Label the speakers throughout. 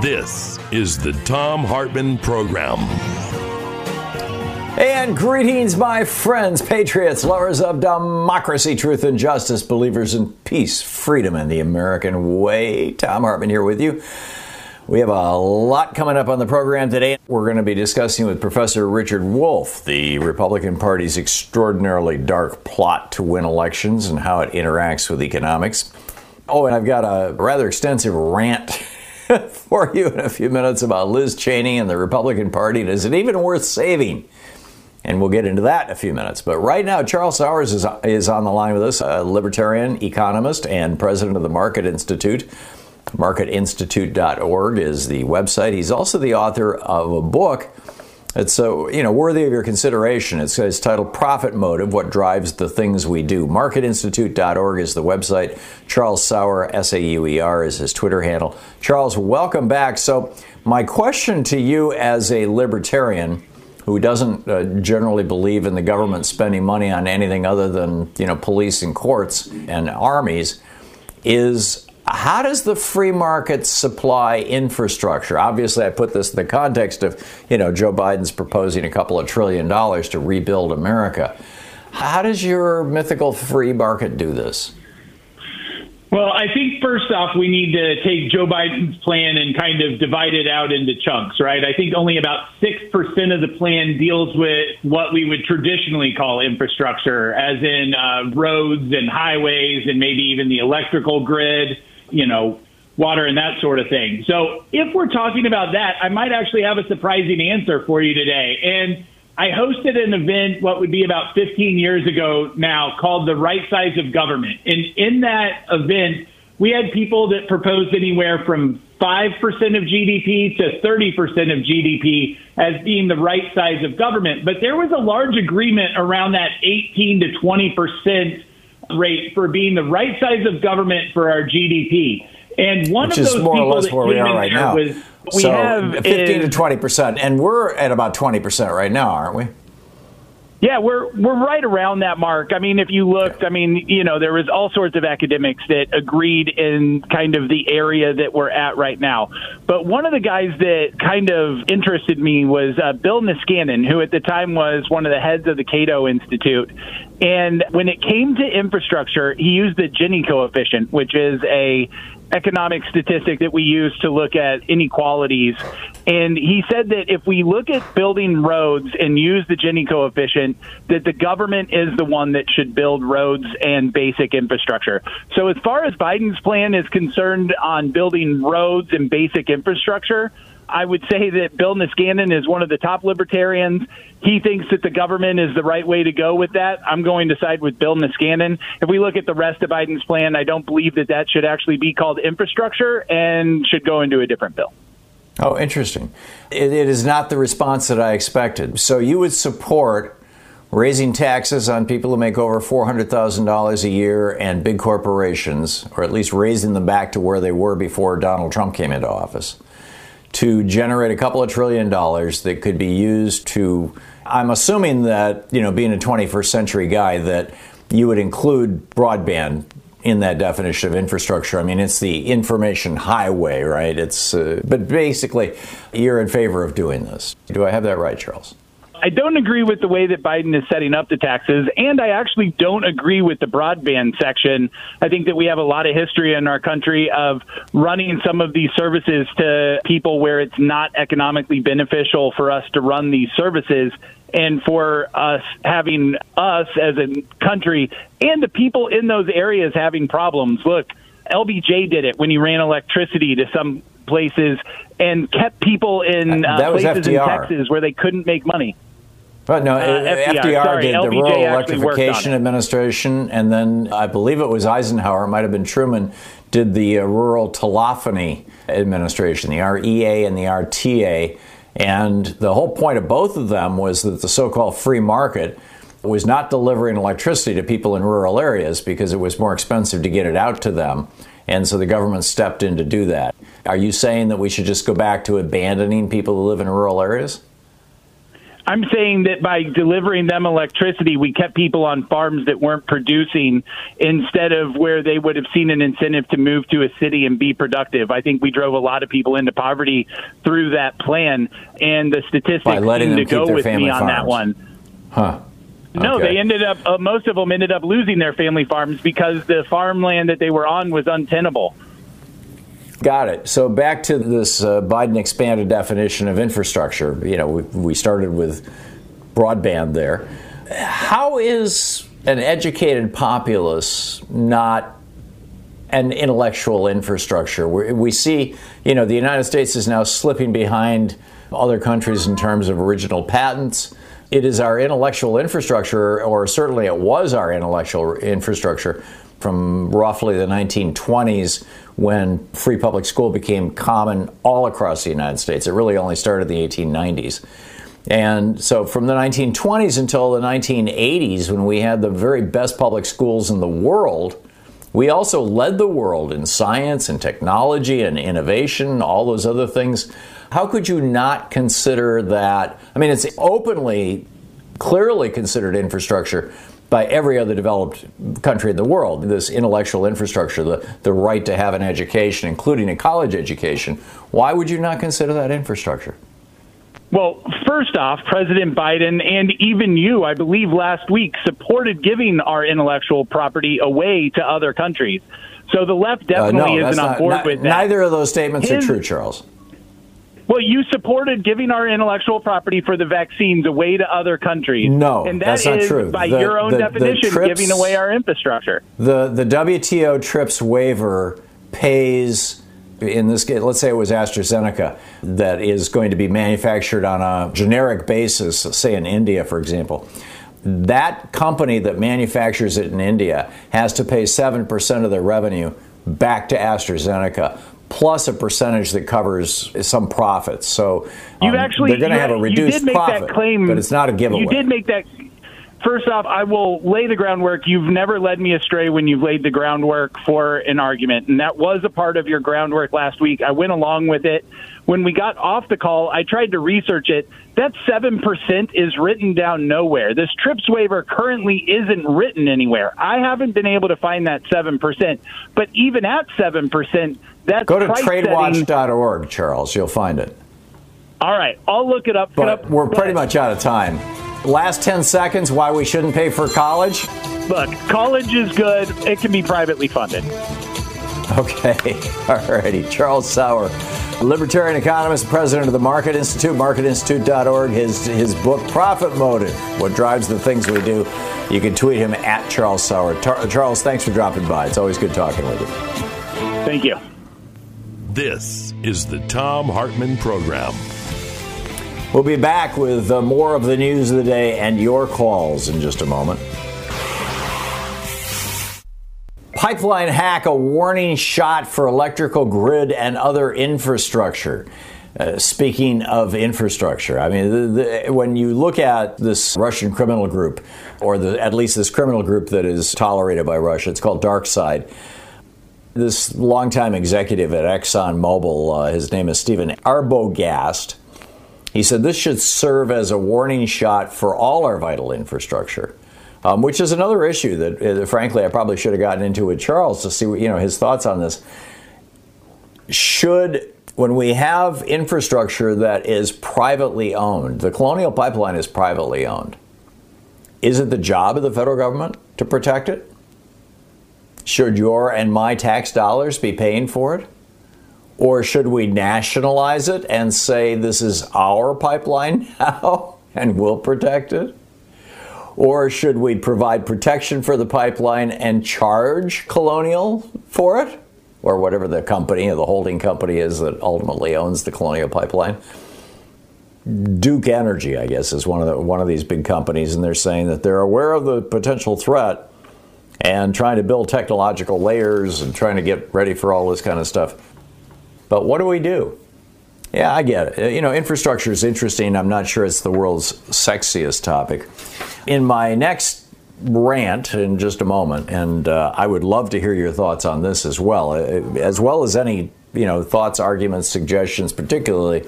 Speaker 1: This is the Thom Hartmann Program.
Speaker 2: And greetings, my friends, patriots, lovers of democracy, truth, and justice, believers in peace, freedom, and the American way. Thom Hartmann here with you. We have a lot coming up on the program today. We're going to be discussing with Professor Richard Wolff the Republican Party's extraordinarily dark plot to win elections and how it interacts with economics. Oh, and I've got a rather extensive rant for you in a few minutes about Liz Cheney and the Republican Party. And is it even worth saving? And we'll get into that in a few minutes. But right now, Charles Sauer is, is on the line with us, a libertarian economist and president of the Market Institute. MarketInstitute.org is the website. He's also the author of a book it's so you know worthy of your consideration. It's, it's titled "Profit Motive: What Drives the Things We Do." MarketInstitute.org is the website. Charles Sauer, S A U E R, is his Twitter handle. Charles, welcome back. So, my question to you, as a libertarian who doesn't uh, generally believe in the government spending money on anything other than you know police and courts and armies, is how does the free market supply infrastructure? Obviously, I put this in the context of, you know, Joe Biden's proposing a couple of trillion dollars to rebuild America. How does your mythical free market do this?
Speaker 3: Well, I think first off, we need to take Joe Biden's plan and kind of divide it out into chunks, right? I think only about 6% of the plan deals with what we would traditionally call infrastructure, as in uh, roads and highways and maybe even the electrical grid you know, water and that sort of thing. So if we're talking about that, I might actually have a surprising answer for you today. And I hosted an event, what would be about 15 years ago now, called The Right Size of Government. And in that event, we had people that proposed anywhere from 5% of GDP to 30% of GDP as being the right size of government. But there was a large agreement around that 18 to 20% rate for being the right size of government for our GDP. And one
Speaker 2: Which
Speaker 3: of
Speaker 2: is
Speaker 3: those
Speaker 2: more
Speaker 3: people
Speaker 2: or less
Speaker 3: that
Speaker 2: where we are right now.
Speaker 3: was we
Speaker 2: so
Speaker 3: have
Speaker 2: 15 to 20 percent, and we're at about 20 percent right now, aren't we?
Speaker 3: Yeah, we're we're right around that mark. I mean, if you looked, I mean, you know, there was all sorts of academics that agreed in kind of the area that we're at right now. But one of the guys that kind of interested me was uh, Bill Niskanen, who at the time was one of the heads of the Cato Institute. And when it came to infrastructure, he used the Gini coefficient, which is a economic statistic that we use to look at inequalities. And he said that if we look at building roads and use the Gini coefficient, that the government is the one that should build roads and basic infrastructure. So as far as Biden's plan is concerned on building roads and basic infrastructure, I would say that Bill Niskanen is one of the top libertarians. He thinks that the government is the right way to go with that. I'm going to side with Bill Niskanen. If we look at the rest of Biden's plan, I don't believe that that should actually be called infrastructure and should go into a different bill.
Speaker 2: Oh, interesting. It, it is not the response that I expected. So you would support raising taxes on people who make over $400,000 a year and big corporations, or at least raising them back to where they were before Donald Trump came into office, to generate a couple of trillion dollars that could be used to. I'm assuming that, you know, being a 21st century guy, that you would include broadband in that definition of infrastructure. I mean, it's the information highway, right? It's, uh, but basically, you're in favor of doing this. Do I have that right, Charles?
Speaker 3: I don't agree with the way that Biden is setting up the taxes, and I actually don't agree with the broadband section. I think that we have a lot of history in our country of running some of these services to people where it's not economically beneficial for us to run these services and for us having us as a country and the people in those areas having problems. Look, LBJ did it when he ran electricity to some places and kept people in uh, places in Texas where they couldn't make money.
Speaker 2: But no, uh, FDR, FDR sorry, did LBJ the Rural Electrification Administration, and then I believe it was Eisenhower, it might have been Truman, did the uh, Rural Telephony Administration, the REA and the RTA. And the whole point of both of them was that the so called free market was not delivering electricity to people in rural areas because it was more expensive to get it out to them. And so the government stepped in to do that. Are you saying that we should just go back to abandoning people who live in rural areas?
Speaker 3: I'm saying that by delivering them electricity, we kept people on farms that weren't producing instead of where they would have seen an incentive to move to a city and be productive. I think we drove a lot of people into poverty through that plan, and the statistics seem to go with me on that one.
Speaker 2: Huh.
Speaker 3: No, okay. they ended up. Uh, most of them ended up losing their family farms because the farmland that they were on was untenable.
Speaker 2: Got it. So back to this uh, Biden expanded definition of infrastructure. You know, we, we started with broadband there. How is an educated populace not an intellectual infrastructure? we we see, you know, the United States is now slipping behind other countries in terms of original patents. It is our intellectual infrastructure, or certainly it was our intellectual infrastructure from roughly the 1920s when free public school became common all across the United States. It really only started in the 1890s. And so from the 1920s until the 1980s, when we had the very best public schools in the world, we also led the world in science and technology and innovation, all those other things. How could you not consider that? I mean, it's openly, clearly considered infrastructure by every other developed country in the world. This intellectual infrastructure, the, the right to have an education, including a college education. Why would you not consider that infrastructure?
Speaker 3: Well, first off, President Biden and even you, I believe last week, supported giving our intellectual property away to other countries. So the left definitely uh, no, isn't on board
Speaker 2: not,
Speaker 3: with that.
Speaker 2: Neither of those statements His, are true, Charles.
Speaker 3: Well, you supported giving our intellectual property for the vaccines away to other countries.
Speaker 2: No,
Speaker 3: and that
Speaker 2: that's not
Speaker 3: is,
Speaker 2: true.
Speaker 3: By
Speaker 2: the,
Speaker 3: your own
Speaker 2: the,
Speaker 3: definition,
Speaker 2: the TRIPS,
Speaker 3: giving away our infrastructure.
Speaker 2: The the WTO TRIPS waiver pays. In this case, let's say it was AstraZeneca that is going to be manufactured on a generic basis, say in India, for example. That company that manufactures it in India has to pay 7% of their revenue back to AstraZeneca plus a percentage that covers some profits. So um, you actually, they're going to have a reduced profit, claim, but it's not a giveaway.
Speaker 3: You did make that. First off, I will lay the groundwork. You've never led me astray when you've laid the groundwork for an argument, and that was a part of your groundwork last week. I went along with it. When we got off the call, I tried to research it. That 7% is written down nowhere. This TRIPS waiver currently isn't written anywhere. I haven't been able to find that 7%. But even at 7%, that's
Speaker 2: Go to tradewatch.org, Charles. You'll find it.
Speaker 3: All right, I'll look it up.
Speaker 2: But
Speaker 3: up.
Speaker 2: we're pretty much out of time. Last 10 seconds why we shouldn't pay for college?
Speaker 3: Look, college is good. It can be privately funded.
Speaker 2: Okay. All righty. Charles Sauer, libertarian economist, president of the Market Institute, marketinstitute.org. His, his book, Profit Motive What Drives the Things We Do. You can tweet him at Charles Sauer. Tar- Charles, thanks for dropping by. It's always good talking with you.
Speaker 3: Thank you.
Speaker 1: This is the Thom Hartmann Program.
Speaker 2: We'll be back with uh, more of the news of the day and your calls in just a moment. Pipeline hack, a warning shot for electrical grid and other infrastructure. Uh, speaking of infrastructure, I mean, the, the, when you look at this Russian criminal group, or the, at least this criminal group that is tolerated by Russia, it's called DarkSide this longtime executive at ExxonMobil, uh, his name is Stephen Arbogast, he said this should serve as a warning shot for all our vital infrastructure. Um, which is another issue that, uh, frankly, I probably should have gotten into with Charles to see you know his thoughts on this. Should when we have infrastructure that is privately owned, the Colonial Pipeline is privately owned. Is it the job of the federal government to protect it? Should your and my tax dollars be paying for it? Or should we nationalize it and say this is our pipeline now and we'll protect it? Or should we provide protection for the pipeline and charge Colonial for it? Or whatever the company or the holding company is that ultimately owns the Colonial Pipeline. Duke Energy, I guess, is one of the, one of these big companies, and they're saying that they're aware of the potential threat and trying to build technological layers and trying to get ready for all this kind of stuff. But what do we do? Yeah, I get it. You know, infrastructure is interesting. I'm not sure it's the world's sexiest topic. In my next rant in just a moment, and uh, I would love to hear your thoughts on this as well, uh, as well as any you know thoughts, arguments, suggestions, particularly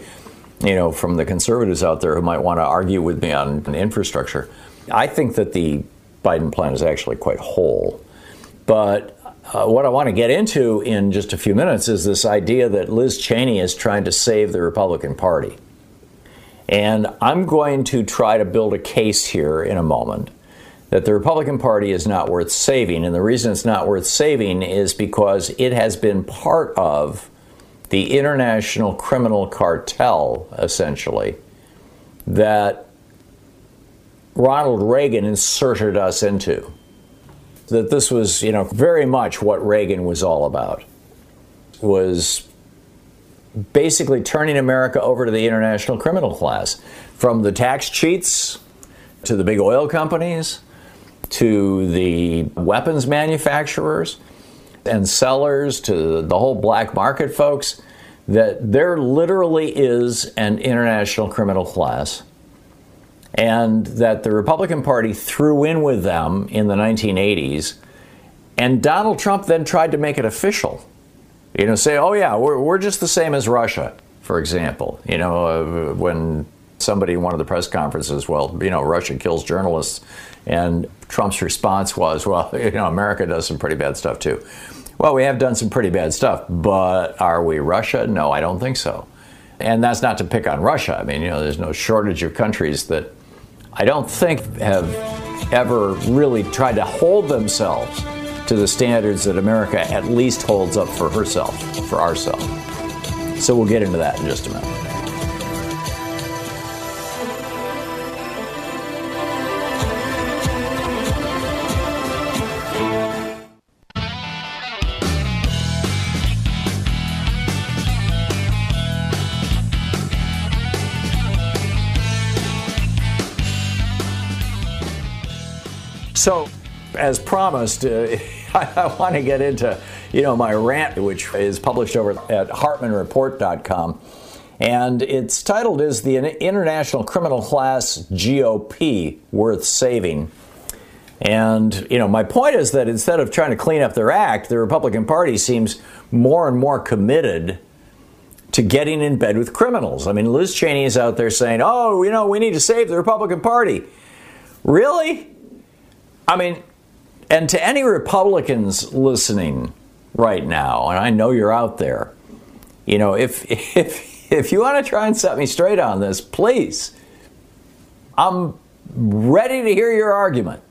Speaker 2: you know from the conservatives out there who might want to argue with me on infrastructure. I think that the Biden plan is actually quite whole, but uh, what I want to get into in just a few minutes is this idea that Liz Cheney is trying to save the Republican Party. And I'm going to try to build a case here in a moment that the Republican Party is not worth saving. And the reason it's not worth saving is because it has been part of the international criminal cartel, essentially, that Ronald Reagan inserted us into that this was, you know, very much what Reagan was all about. Was basically turning America over to the international criminal class, from the tax cheats to the big oil companies to the weapons manufacturers and sellers to the whole black market folks that there literally is an international criminal class and that the Republican Party threw in with them in the 1980s. And Donald Trump then tried to make it official. You know, say, oh, yeah, we're, we're just the same as Russia, for example. You know, uh, when somebody in one of the press conferences, well, you know, Russia kills journalists. And Trump's response was, well, you know, America does some pretty bad stuff too. Well, we have done some pretty bad stuff, but are we Russia? No, I don't think so. And that's not to pick on Russia. I mean, you know, there's no shortage of countries that I don't think have ever really tried to hold themselves to the standards that America at least holds up for herself, for ourselves. So we'll get into that in just a minute. As promised, uh, I, want to get into you know my rant, which is published over at HartmannReport.com, and it's titled "Is the International Criminal Class GOP Worth Saving?" And you know, my point is that instead of trying to clean up their act, the Republican Party seems more and more committed to getting in bed with criminals. I mean, Liz Cheney is out there saying, "Oh, you know, we need to save the Republican Party." Really? I mean, and to any Republicans listening right now, and I know you're out there, you know, if if if you want to try and set me straight on this, please, I'm ready to hear your argument.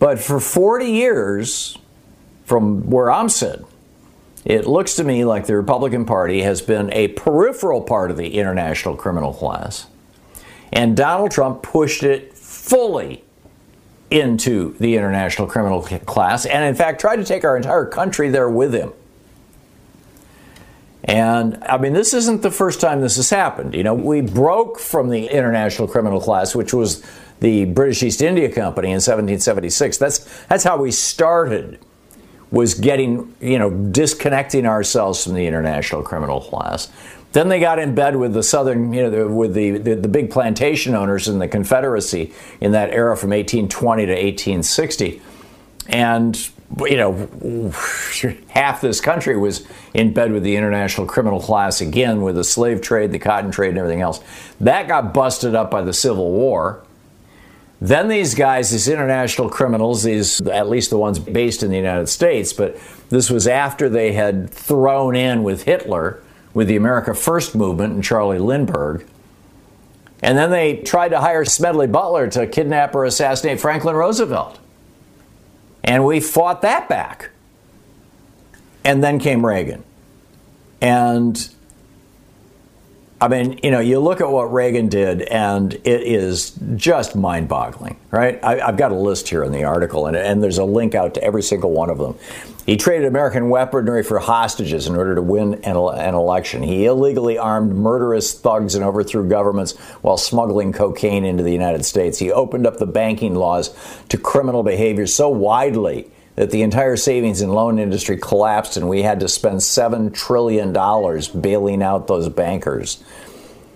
Speaker 2: But for 40 years, from where I'm sitting, it looks to me like the Republican Party has been a peripheral part of the international criminal class. And Donald Trump pushed it fully into the international criminal class and, in fact, tried to take our entire country there with him. And I mean, this isn't the first time this has happened. You know, we broke from the international criminal class, which was the British East India Company in 1776. That's that's how we started. Was getting you know disconnecting ourselves from the international criminal class. Then they got in bed with the southern, you know, with the, the, the, big plantation owners in the Confederacy in that era from 1820 to 1860. And, you know, half this country was in bed with the international criminal class again with the slave trade, the cotton trade, and everything else. That got busted up by the Civil War. Then these guys, these international criminals, these at least the ones based in the United States, but this was after they had thrown in with Hitler with the America First movement and Charlie Lindbergh. And then they tried to hire Smedley Butler to kidnap or assassinate Franklin Roosevelt. And we fought that back. And then came Reagan. And I mean, you know, you look at what Reagan did, and it is just mind boggling, right? I, have got a list here in the article, and, and there's a link out to every single one of them. He traded American weaponry for hostages in order to win an, an, election. He illegally armed murderous thugs and overthrew governments while smuggling cocaine into the United States. He opened up the banking laws to criminal behavior so widely that the entire savings and loan industry collapsed and we had to spend $7 trillion bailing out those bankers.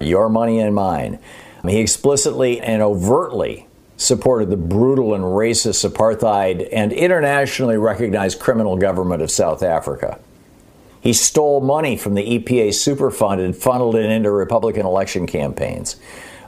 Speaker 2: Your money and mine. He explicitly and overtly supported the brutal and racist apartheid and internationally recognized criminal government of South Africa. He stole money from the EPA Superfund and funneled it into Republican election campaigns.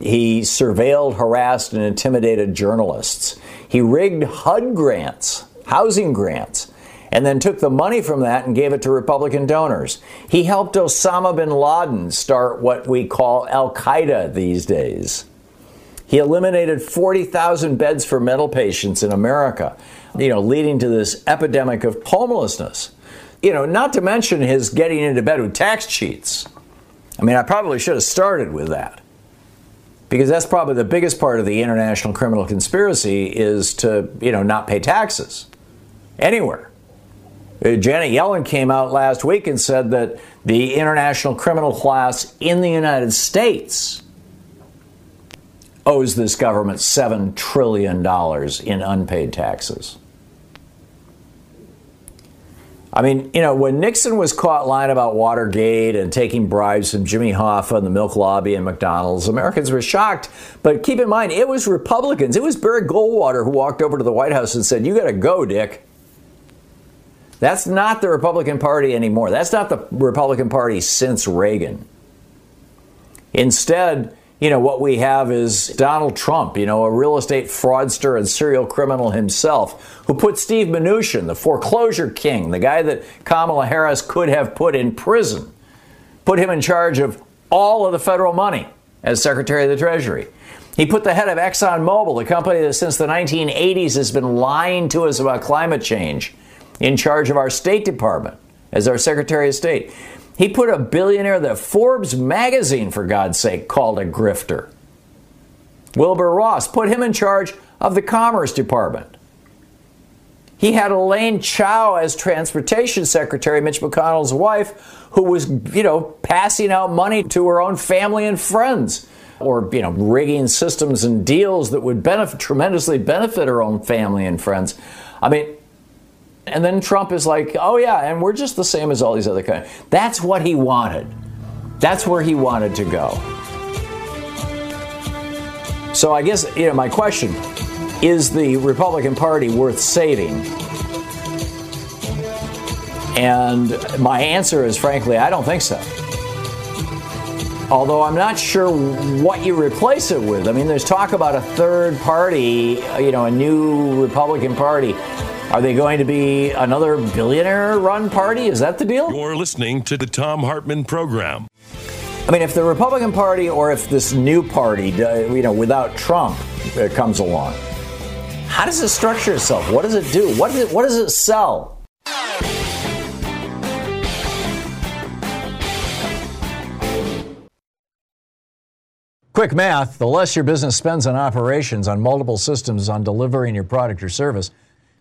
Speaker 2: He surveilled, harassed, and intimidated journalists. He rigged HUD grants housing grants, and then took the money from that and gave it to Republican donors. He helped Osama bin Laden start what we call Al Qaeda these days. He eliminated 40,000 beds for mental patients in America, you know, leading to this epidemic of homelessness. You know, not to mention his getting into bed with tax cheats. I mean, I probably should have started with that because that's probably the biggest part of the international criminal conspiracy is to, you know, not pay taxes anywhere. Uh, Janet Yellen came out last week and said that the international criminal class in the United States owes this government $7 trillion in unpaid taxes. I mean, you know, when Nixon was caught lying about Watergate and taking bribes from Jimmy Hoffa and the milk lobby and McDonald's, Americans were shocked. But keep in mind, it was Republicans. It was Barry Goldwater who walked over to the White House and said, You got to go, Dick. That's not the Republican Party anymore. That's not the Republican Party since Reagan. Instead, you know, what we have is Donald Trump, you know, a real estate fraudster and serial criminal himself, who put Steve Mnuchin, the foreclosure king, the guy that Kamala Harris could have put in prison, put him in charge of all of the federal money as Secretary of the Treasury. He put the head of ExxonMobil, the company that since the 1980s has been lying to us about climate change, in charge of our State Department as our Secretary of State. He put a billionaire that Forbes magazine, for God's sake, called a grifter. Wilbur Ross put him in charge of the Commerce Department. He had Elaine Chao as transportation secretary, Mitch McConnell's wife, who was, you know, passing out money to her own family and friends or, you know, rigging systems and deals that would benefit, tremendously benefit her own family and friends. I mean, and then Trump is like, oh, yeah, and we're just the same as all these other countries. That's what he wanted. That's where he wanted to go. So I guess, you know, my question is the Republican Party worth saving? And my answer is, frankly, I don't think so. Although I'm not sure what you replace it with. I mean, there's talk about a third party, you know, a new Republican Party. Are they going to be another billionaire run party? Is that the deal?
Speaker 1: You're listening to the Thom Hartmann program.
Speaker 2: I mean, if the Republican Party or if this new party, you know, without Trump uh, comes along, how does it structure itself? What does it do? What does it, what does it sell? Quick math the less your business spends on operations, on multiple systems, on delivering your product or service,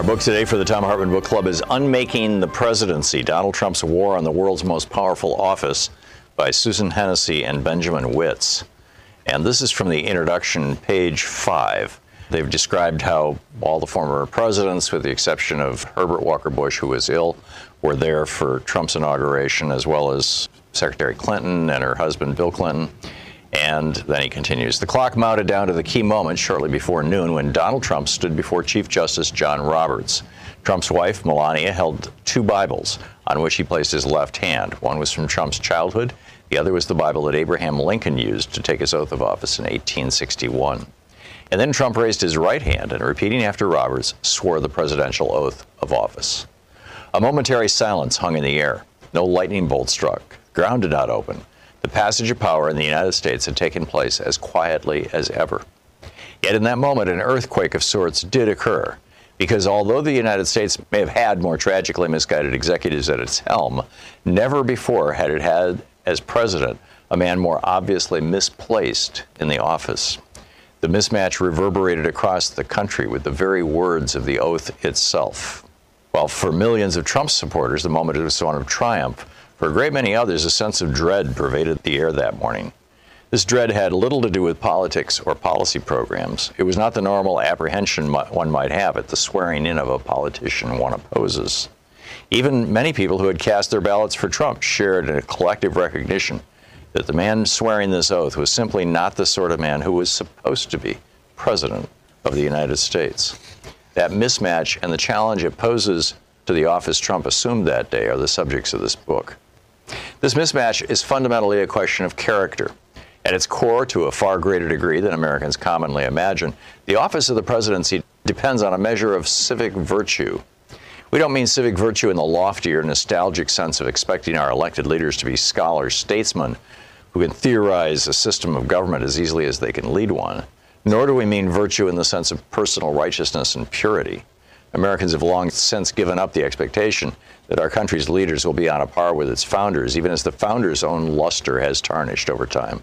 Speaker 2: Our book today for the Thom Hartmann Book Club is Unmaking the Presidency Donald Trump's War on the World's Most Powerful Office by Susan Hennessy and Benjamin Wittes. And this is from the introduction, page five. They've described how all the former presidents, with the exception of Herbert Walker Bush, who was ill, were there for Trump's inauguration, as well as Secretary Clinton and her husband, Bill Clinton. And then he continues The clock mounted down to the key moment shortly before noon when Donald Trump stood before Chief Justice John Roberts. Trump's wife, Melania, held two Bibles on which he placed his left hand. One was from Trump's childhood, the other was the Bible that Abraham Lincoln used to take his oath of office in 1861. And then Trump raised his right hand and, repeating after Roberts, swore the presidential oath of office. A momentary silence hung in the air. No lightning bolt struck. Ground did not open. The passage of power in the United States had taken place as quietly as ever. Yet in that moment, an earthquake of sorts did occur, because although the United States may have had more tragically misguided executives at its helm, never before had it had as president a man more obviously misplaced in the office. The mismatch reverberated across the country with the very words of the oath itself. While for millions of Trump supporters, the moment was one of triumph, for a great many others, a sense of dread pervaded the air that morning. This dread had little to do with politics or policy programs. It was not the normal apprehension one might have at the swearing in of a politician one opposes. Even many people who had cast their ballots for Trump shared in a collective recognition that the man swearing this oath was simply not the sort of man who was supposed to be president of the United States. That mismatch and the challenge it poses to the office Trump assumed that day are the subjects of this book. This mismatch is fundamentally a question of character. At its core, to a far greater degree than Americans commonly imagine, the office of the presidency depends on a measure of civic virtue. We don't mean civic virtue in the loftier, nostalgic sense of expecting our elected leaders to be scholars, statesmen who can theorize a system of government as easily as they can lead one. Nor do we mean virtue in the sense of personal righteousness and purity. Americans have long since given up the expectation that our country's leaders will be on a par with its founders, even as the founders' own luster has tarnished over time.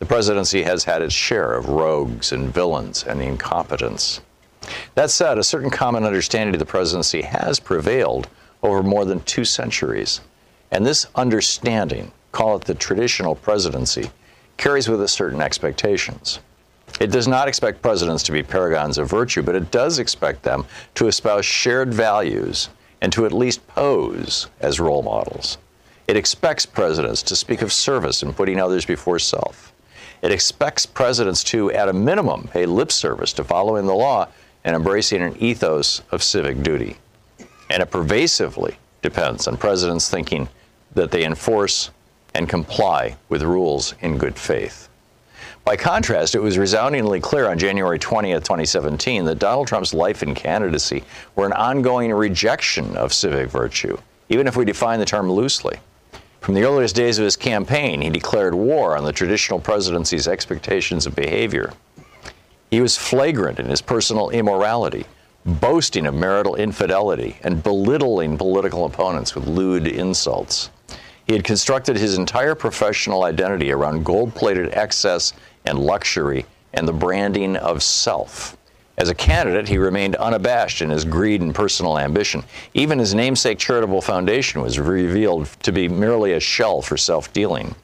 Speaker 2: The presidency has had its share of rogues and villains and incompetence. That said, a certain common understanding of the presidency has prevailed over more than two centuries. And this understanding, call it the traditional presidency, carries with it certain expectations. It does not expect presidents to be paragons of virtue, but it does expect them to espouse shared values and to at least pose as role models. It expects presidents to speak of service and putting others before self. It expects presidents to, at a minimum, pay lip service to following the law and embracing an ethos of civic duty. And it pervasively depends on presidents thinking that they enforce and comply with rules in good faith. By contrast, it was resoundingly clear on January 20th, 2017, that Donald Trump's life and candidacy were an ongoing rejection of civic virtue, even if we define the term loosely. From the earliest days of his campaign, he declared war on the traditional presidency's expectations of behavior. He was flagrant in his personal immorality, boasting of marital infidelity and belittling political opponents with lewd insults. He had constructed his entire professional identity around gold plated excess and luxury and the branding of self. As a candidate, he remained unabashed in his greed and personal ambition. Even his namesake charitable foundation was revealed to be merely a shell for self dealing.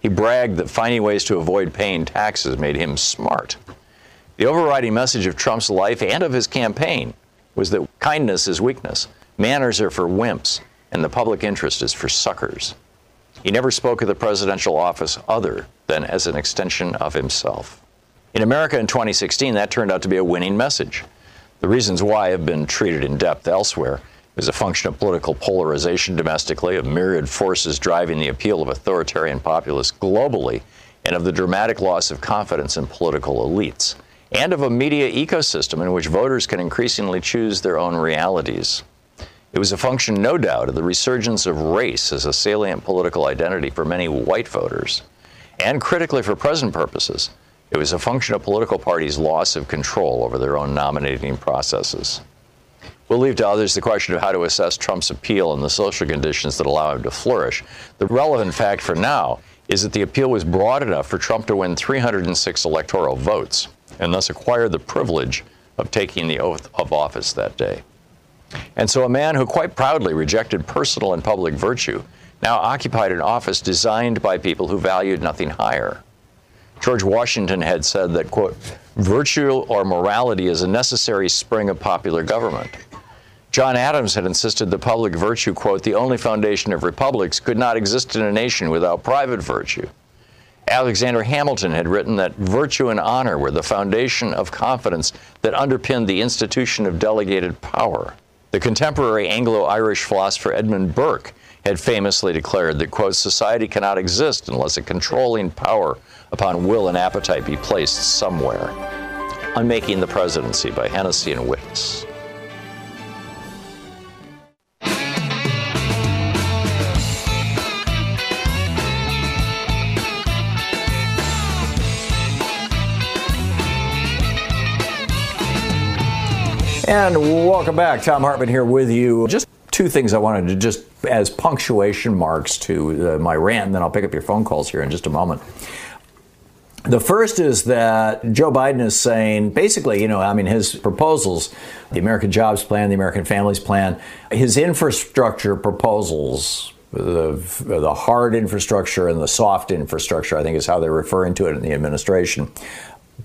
Speaker 2: He bragged that finding ways to avoid paying taxes made him smart. The overriding message of Trump's life and of his campaign was that kindness is weakness, manners are for wimps, and the public interest is for suckers. He never spoke of the presidential office other than as an extension of himself. In America in 2016, that turned out to be a winning message. The reasons why have been treated in depth elsewhere. It was a function of political polarization domestically, of myriad forces driving the appeal of authoritarian populists globally, and of the dramatic loss of confidence in political elites. and of a media ecosystem in which voters can increasingly choose their own realities. It was a function, no doubt, of the resurgence of race as a salient political identity for many white voters. And critically, for present purposes, it was a function of political parties' loss of control over their own nominating processes. We'll leave to others the question of how to assess Trump's appeal and the social conditions that allow him to flourish. The relevant fact for now is that the appeal was broad enough for Trump to win 306 electoral votes and thus acquire the privilege of taking the oath of office that day. And so a man who quite proudly rejected personal and public virtue now occupied an office designed by people who valued nothing higher. George Washington had said that, quote, virtue or morality is a necessary spring of popular government. John Adams had insisted that public virtue, quote, the only foundation of republics, could not exist in a nation without private virtue. Alexander Hamilton had written that virtue and honor were the foundation of confidence that underpinned the institution of delegated power. The contemporary Anglo Irish philosopher Edmund Burke had famously declared that, quote, society cannot exist unless a controlling power upon will and appetite be placed somewhere. Unmaking the Presidency by Hennessy and Wittes. And welcome back. Thom Hartmann here with you. Just two things I wanted to just as punctuation marks to uh, my rant, and then I'll pick up your phone calls here in just a moment. The first is that Joe Biden is saying basically, you know, I mean, his proposals, the American Jobs Plan, the American Families Plan, his infrastructure proposals, the, the hard infrastructure and the soft infrastructure, I think is how they're referring to it in the administration,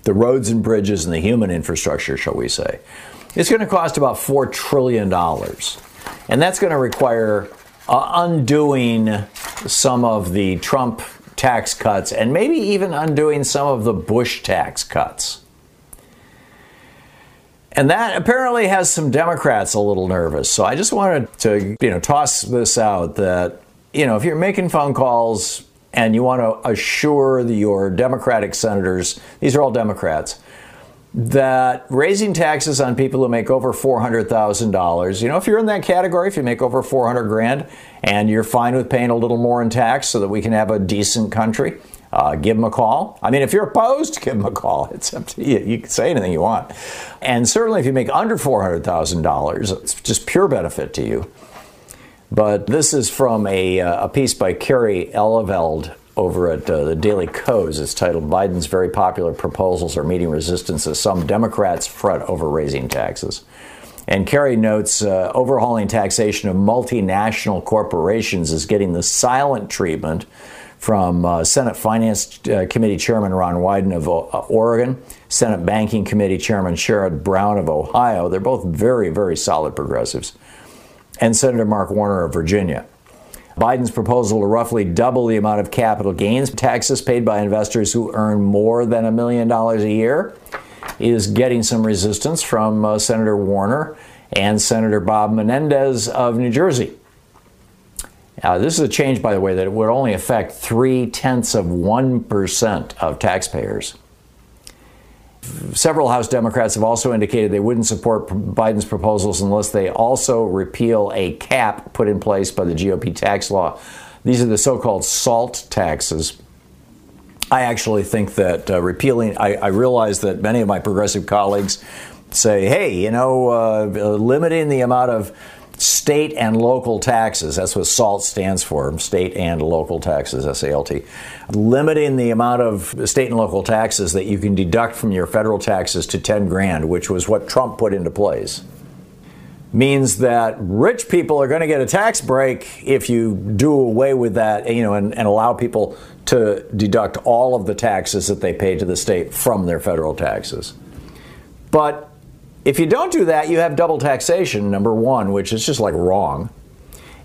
Speaker 2: the roads and bridges and the human infrastructure, shall we say it's going to cost about $4 trillion. And that's going to require uh, undoing some of the Trump tax cuts and maybe even undoing some of the Bush tax cuts. And that apparently has some Democrats a little nervous. So I just wanted to, you know, toss this out that, you know, if you're making phone calls and you want to assure your Democratic senators, these are all Democrats, that raising taxes on people who make over $400,000, you know, if you're in that category, if you make over 400 grand and you're fine with paying a little more in tax so that we can have a decent country, uh, give them a call. I mean, if you're opposed, give them a call. It's up to you. You can say anything you want. And certainly if you make under $400,000, it's just pure benefit to you. But this is from a, uh, a piece by Kerry Eleveld over at uh, the Daily Kos. It's titled Biden's Very Popular Proposals Are Meeting Resistance as Some Democrats Fret Over Raising Taxes. And Kerry notes uh, overhauling taxation of multinational corporations is getting the silent treatment from uh, Senate Finance uh, Committee Chairman Ron Wyden of uh, Oregon, Senate Banking Committee Chairman Sherrod Brown of Ohio. They're both very, very solid progressives. And Senator Mark Warner of Virginia. Biden's proposal to roughly double the amount of capital gains taxes paid by investors who earn more than a million dollars a year is getting some resistance from uh, Senator Warner and Senator Bob Menendez of New Jersey. Now, this is a change, by the way, that would only affect three tenths of 1% of taxpayers. Several House Democrats have also indicated they wouldn't support Biden's proposals unless they also repeal a cap put in place by the GOP tax law. These are the so called SALT taxes. I actually think that uh, repealing, I, I, realize that many of my progressive colleagues say, hey, you know, uh, limiting the amount of state and local taxes. That's what SALT stands for, state and local taxes, S A L T. Limiting the amount of state and local taxes that you can deduct from your federal taxes to 10 grand, which was what Trump put into place, means that rich people are going to get a tax break if you do away with that, you know, and, and allow people to deduct all of the taxes that they pay to the state from their federal taxes. But if you don't do that, you have double taxation, number one, which is just like wrong.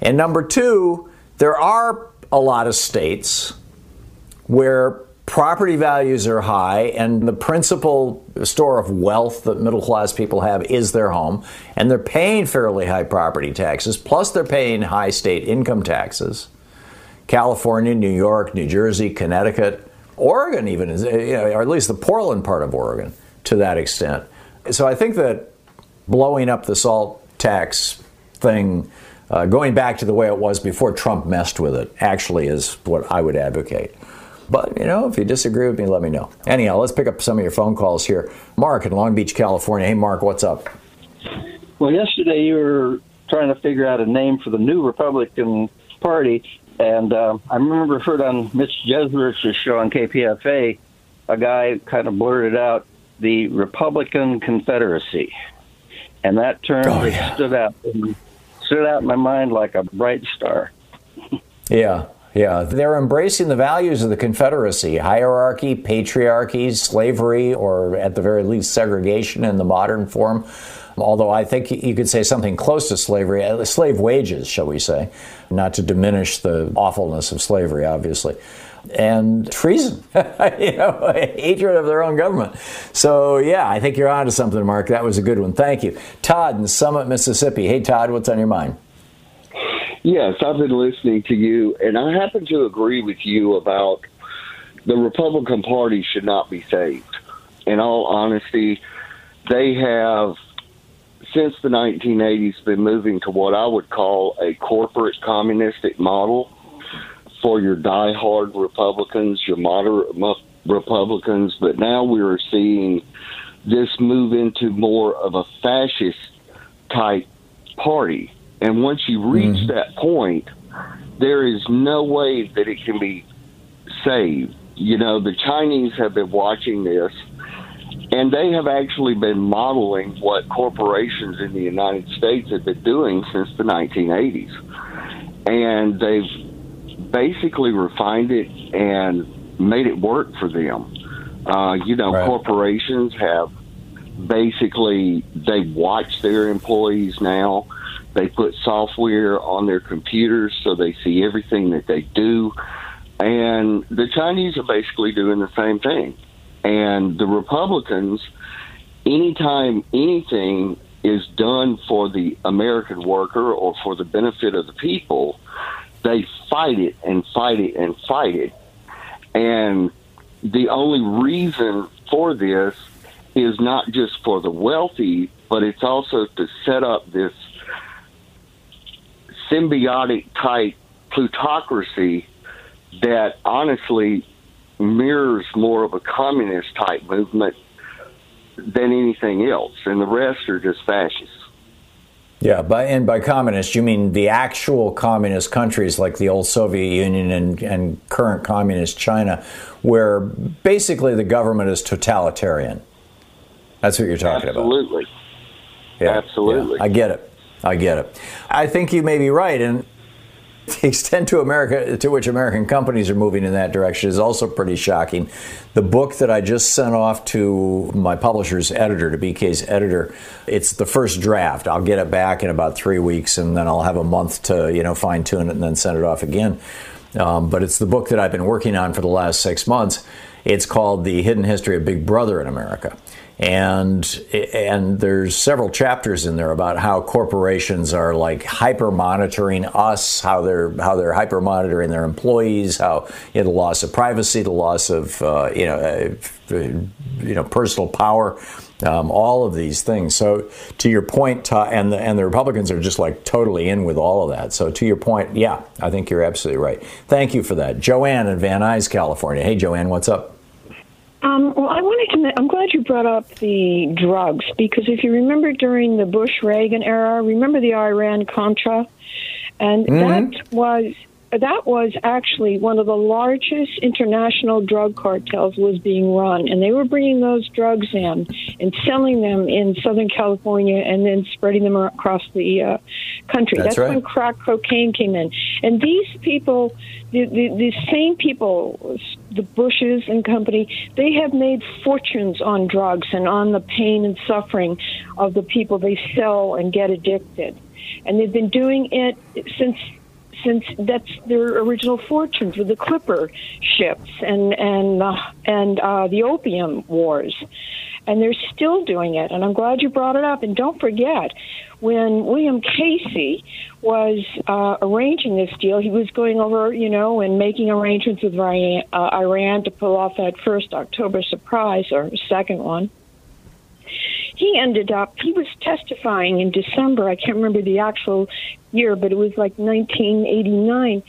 Speaker 2: And number two, there are a lot of states where property values are high and the principal store of wealth that middle class people have is their home and they're paying fairly high property taxes plus they're paying high state income taxes california new york new jersey connecticut oregon even you know, or at least the portland part of oregon to that extent. So I think that blowing up the salt tax thing, uh, going back to the way it was before Trump messed with it, actually is what I would advocate. But, you know, if you disagree with me, let me know. Anyhow, let's pick up some of your phone calls here. Mark in Long Beach, California. Hey, Mark, what's up?
Speaker 4: Well, yesterday you were trying to figure out a name for the new Republican Party, and uh, I remember heard on Mitch Jeserich's show on KPFA, a guy kind of blurted out the Republican Confederacy, and that term
Speaker 2: Oh, yeah.
Speaker 4: stood out stood out in my mind like a bright star.
Speaker 2: Yeah, yeah. They're embracing the values of the Confederacy hierarchy, patriarchy, slavery, or at the very least, segregation in the modern form. Although I think you could say something close to slavery, uh, slave wages, shall we say, not to diminish the awfulness of slavery, obviously. And treason, you know, hatred of their own government. So, yeah, I think you're onto something, Mark. That was a good one. Thank you. Todd in Summit, Mississippi. Hey, Todd, what's on your mind?
Speaker 5: Yes, I've been listening to you, and I happen to agree with you about the Republican Party should not be saved. In all honesty, they have, since the 1980s, been moving to what I would call a corporate communistic model for your diehard Republicans, your moderate Republicans, but now we are seeing this move into more of a fascist type party. And once you reach mm-hmm. that point, there is no way that it can be saved. You know, the Chinese have been watching this, and they have actually been modeling what corporations in the United States have been doing since the 1980s. And they've basically refined it and made it work for them. Uh, you know,
Speaker 2: Right.
Speaker 5: corporations have basically they watch their employees now. They put software on their computers so they see everything that they do. And the Chinese are basically doing the same thing. And the Republicans, anytime anything is done for the American worker or for the benefit of the people, they fight it and fight it and fight it. And the only reason for this is not just for the wealthy, but it's also to set up this symbiotic type plutocracy that honestly mirrors more of a communist type movement than anything else, and the rest are just fascists.
Speaker 2: Yeah, by, and by communist, you mean the actual communist countries like the old Soviet Union and, and current communist China, where basically the government is totalitarian. That's what you're talking about.
Speaker 5: Absolutely.
Speaker 2: Yeah,
Speaker 5: Absolutely.
Speaker 2: yeah. I get it. I get it. I think you may be right, and the extent to America to which American companies are moving in that direction is also pretty shocking. The book that I just sent off to my publisher's editor, to BK's editor, it's the first draft. I'll get it back in about three weeks, and then I'll have a month to you know fine tune it and then send it off again. Um, but it's the book that I've been working on for the last six months. It's called The Hidden History of Big Brother in America. And and there's several chapters in there about how corporations are like hyper monitoring us, how they're how they're hyper monitoring their employees, how you know, the loss of privacy, the loss of uh, you know uh, you know personal power, um, all of these things. So to your point, and the and the Republicans are just like totally in with all of that. So to your point, yeah, I think you're absolutely right. Thank you for that, Joanne in Van Nuys, California. Hey, Joanne, what's up?
Speaker 6: Um, well, I wanted to. I'm glad you brought up the drugs because if you remember during the Bush Reagan era, remember the Iran Contra, and that was that was actually one of the largest international drug cartels was being run, and they were bringing those drugs in and selling them in Southern California, and then spreading them across the uh, country.
Speaker 2: That's
Speaker 6: That's
Speaker 2: right.
Speaker 6: when crack cocaine came in, and these people, the, the, the same people, the Bushes and company, they have made fortunes on drugs and on the pain and suffering of the people they sell and get addicted, and they've been doing it since since that's their original fortune with the clipper ships and and uh, and uh, the opium wars, and they're still doing it. And I'm glad you brought it up. And don't forget, when William Casey was uh, arranging this deal, he was going over, you know, and making arrangements with Iran, uh, Iran to pull off that first October surprise or second one. he ended up, he was testifying in December. I can't remember the actual year, but it was like 1989.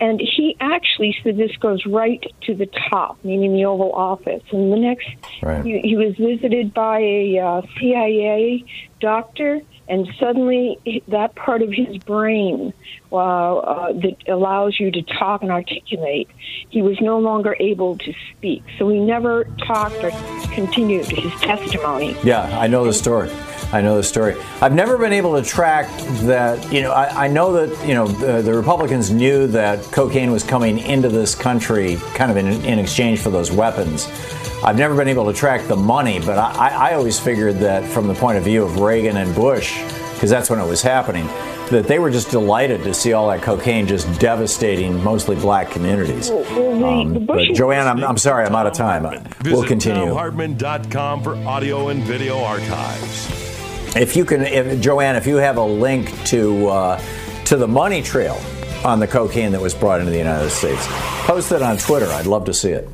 Speaker 6: And he actually said this goes right to the top, meaning the Oval Office. And the next,
Speaker 2: Right.
Speaker 6: he, he was visited by a uh, CIA doctor, and suddenly that part of his brain uh, uh, that allows you to talk and articulate, he was no longer able to speak. So he never talked or continued his testimony.
Speaker 2: Yeah, I know the story. I know the story. I've never been able to track that. You know, I, I know that you know the, the Republicans knew that cocaine was coming into this country, kind of in, in exchange for those weapons. I've never been able to track the money, but I, I I always figured that from the point of view of Reagan and Bush, because that's when it was happening, that they were just delighted to see all that cocaine just devastating mostly black communities.
Speaker 6: Well, well, the,
Speaker 2: Um, but Joanne, I'm, I'm sorry, I'm out of time. We'll continue.
Speaker 1: ThomHartmann.com for audio and video archives.
Speaker 2: If you can, if, Joanne, if you have a link to uh, to the money trail on the cocaine that was brought into the United States, post it on Twitter. I'd love to see it.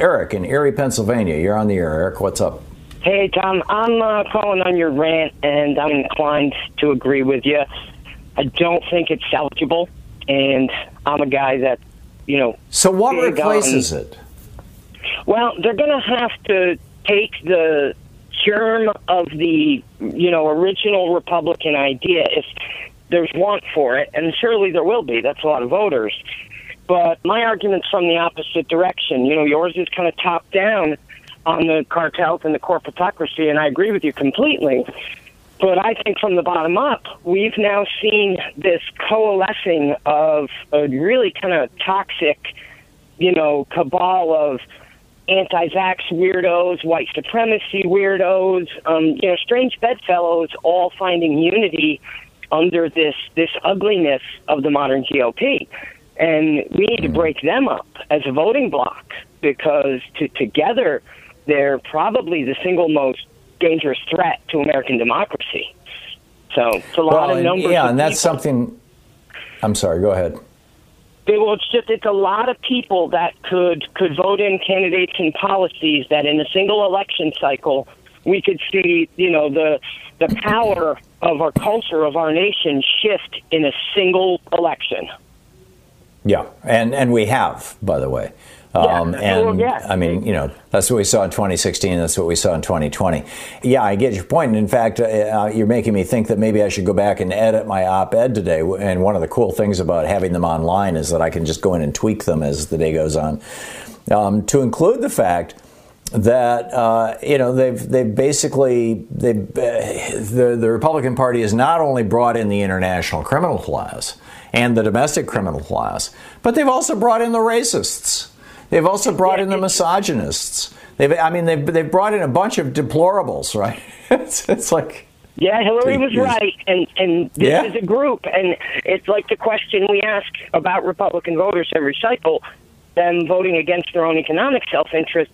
Speaker 2: Eric in Erie, Pennsylvania, you're on the air. Eric, what's up?
Speaker 7: Hey, Thom, I'm uh, calling on your rant, and I'm inclined to agree with you. I don't think it's salvageable, and I'm a guy that, you know.
Speaker 2: So what replaces
Speaker 7: on-
Speaker 2: it?
Speaker 7: Well, they're going to have to take the germ of the, you know, original Republican idea if there's want for it, and surely there will be. That's a lot of voters. But my argument's from the opposite direction. You know, yours is kind of top down on the cartels and the corporatocracy, and I agree with you completely. But I think from the bottom up, we've now seen this coalescing of a really kind of toxic, you know, cabal of anti-vax weirdos, white supremacy weirdos, um, you know, strange bedfellows, all finding unity under this this ugliness of the modern GOP, and we need to break them up as a voting bloc because to, together they're probably the single most dangerous threat to American democracy. So it's a lot
Speaker 2: Well,
Speaker 7: of numbers.
Speaker 2: yeah, and that's something. I'm sorry. Go ahead.
Speaker 7: Well, it's just it's a lot of people that could could vote in candidates and policies that in a single election cycle we could see, you know, the the power of our culture of our nation shift in a single election.
Speaker 2: Yeah, and and we have, by the way. Um,
Speaker 7: Yeah,
Speaker 2: and
Speaker 7: well, yeah.
Speaker 2: I mean, you know, that's what we saw in 2016. That's what we saw in 2020. Yeah, I get your point. In fact, uh, you're making me think that maybe I should go back and edit my op-ed today. And one of the cool things about having them online is that I can just go in and tweak them as the day goes on, um, to include the fact that uh, you know they've they've basically they uh, the the Republican Party has not only brought in the international criminal class and the domestic criminal class, but they've also brought in the racists. They've also brought in the misogynists. They've I mean they've they've brought in a bunch of deplorables, right? it's, it's like
Speaker 7: Yeah, Hillary was right, and and this
Speaker 2: Yeah.
Speaker 7: is a group, and it's like the question we ask about Republican voters every cycle, them voting against their own economic self-interest.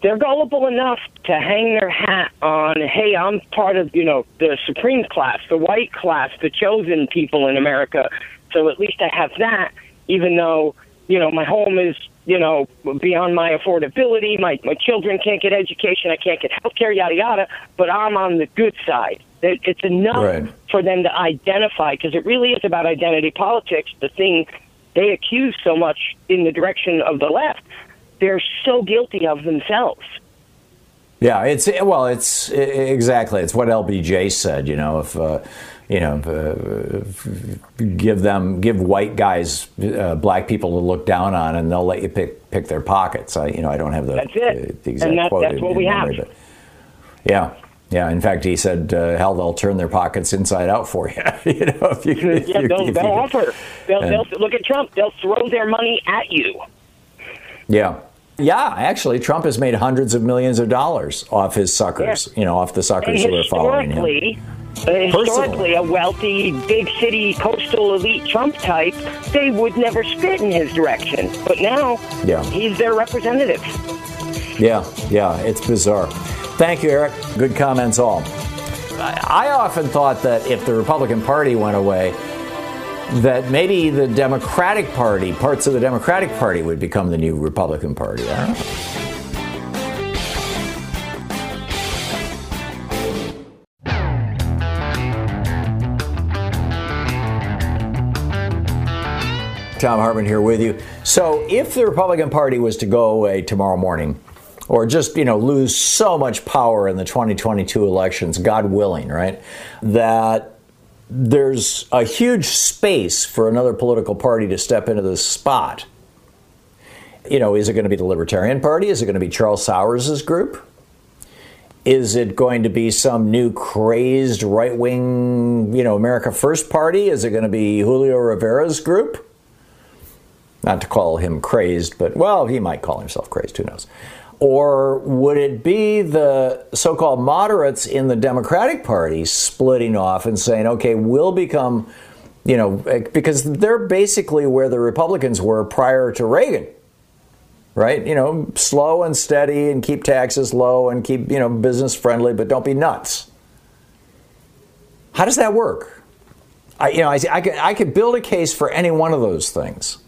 Speaker 7: They're gullible enough to hang their hat on, hey, I'm part of you know the supreme class, the white class, the chosen people in America, so at least I have that, even though you know my home is you know beyond my affordability, my my children can't get education, I can't get health care, yada yada, but I'm on the good side. It's enough
Speaker 2: Right.
Speaker 7: for them to identify because it really is about identity politics. The thing they accuse so much in the direction of the left, they're so guilty of themselves.
Speaker 2: Yeah, it's well, it's exactly. It's what LBJ said. You know, if uh, you know, uh, give them, give white guys, uh, black people to look down on, and they'll let you pick pick their pockets. I, you know, I don't have the,
Speaker 7: That's it.
Speaker 2: the,
Speaker 7: And that- that's what
Speaker 2: in
Speaker 7: we
Speaker 2: memory,
Speaker 7: have.
Speaker 2: but yeah. Yeah, in fact, he said, uh, "Hell, they'll turn their pockets inside out for you." you know, if you, if
Speaker 7: yeah,
Speaker 2: you-
Speaker 7: they'll,
Speaker 2: if
Speaker 7: they'll
Speaker 2: you-
Speaker 7: offer. They'll,
Speaker 2: And-
Speaker 7: they'll look at Trump. They'll throw their money at you.
Speaker 2: Yeah. Yeah, actually, Trump has made hundreds of millions of dollars off his suckers. You know, off the suckers who are following him.
Speaker 7: Historically, a wealthy, big city, coastal elite Trump type, they would never spit in his direction. But now,
Speaker 2: Yeah.
Speaker 7: he's their representative.
Speaker 2: Yeah, yeah, it's bizarre. Thank you, Eric. Good comments, all. I I often thought that if the Republican Party went away, that maybe the Democratic Party, parts of the Democratic Party, would become the new Republican Party. Thom Hartmann here with you. So, if the Republican Party was to go away tomorrow morning, or just you know lose so much power in the 2022 elections, God willing, right? That there's a huge space for another political party to step into this spot. You know, is it going to be the Libertarian Party? Is it going to be Charles Sauer's group? Is it going to be some new crazed right wing, you know, America First Party? Is it going to be Julio Rivera's group? Not to call him crazed, but well, he might call himself crazed, who knows. Or would it be the so called moderates in the Democratic Party splitting off and saying, okay, we'll become, you know, because they're basically where the Republicans were prior to Reagan right? You know, slow and steady and keep taxes low and keep, you know, business friendly, but don't be nuts. How does that work? I, you know, I, I, could, I could build a case for any one of those things.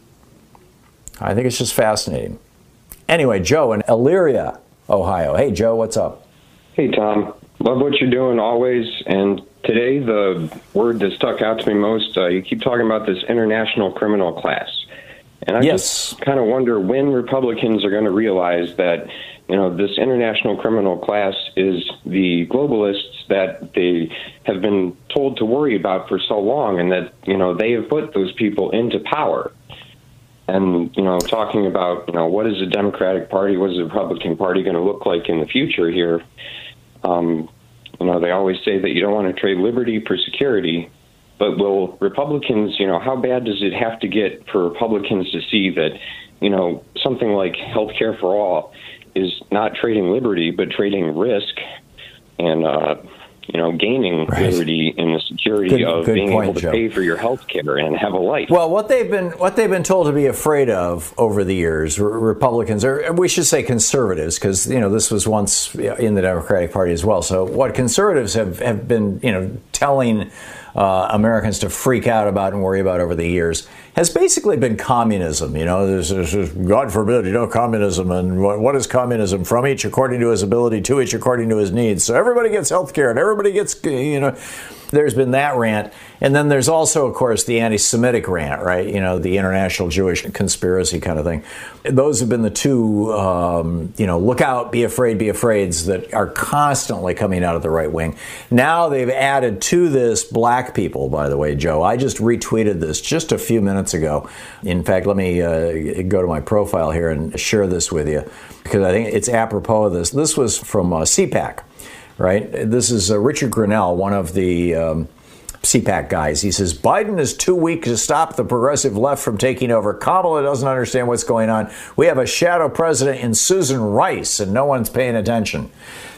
Speaker 2: I think it's just fascinating. Anyway, Joe in Elyria, Ohio. Hey, Joe, what's up?
Speaker 8: Hey, Thom. Love what you're doing always. And today, the word that stuck out to me most, uh, you keep talking about this international criminal class. And I
Speaker 2: yes.
Speaker 8: just kind of wonder when Republicans are going to realize that, you know, this international criminal class is the globalists that they have been told to worry about for so long, and that, you know, they have put those people into power. And, you know, talking about, you know, what is the Democratic Party, what is the Republican Party going to look like in the future here? Um, you know, they always say that you don't want to trade liberty for security, but will Republicans, you know, how bad does it have to get for Republicans to see that, you know, something like health care for all is not trading liberty, but trading risk and, uh, you know, gaining right. liberty in the security good, of good being point, able to Joe. pay for your health care and have a life.
Speaker 2: Well, what they've been what they've been told to be afraid of over the years, Republicans, or we should say conservatives, because you know this was once in the Democratic Party as well. So what conservatives have have been you know telling uh, Americans to freak out about and worry about over the years has basically been communism. You know, there's, there's God forbid, you know, communism. And what, what is communism? From each according to his ability, to each according to his needs. So everybody gets health care and everybody gets, you know, there's been that rant. And then there's also, of course, the anti Semitic rant, right? You know, the international Jewish conspiracy kind of thing. Those have been the two, um, you know, look out, be afraid, be afraids that are constantly coming out of the right wing. Now they've added to this black people, by the way, Joe. I just retweeted this just a few minutes ago. In fact, let me uh, go to my profile here and share this with you because I think it's apropos of this. This was from uh, CPAC right? This is uh, Richard Grenell, one of the um, CPAC guys. He says Biden is too weak to stop the progressive left from taking over. Kamala doesn't understand what's going on. We have a shadow president in Susan Rice, and no one's paying attention.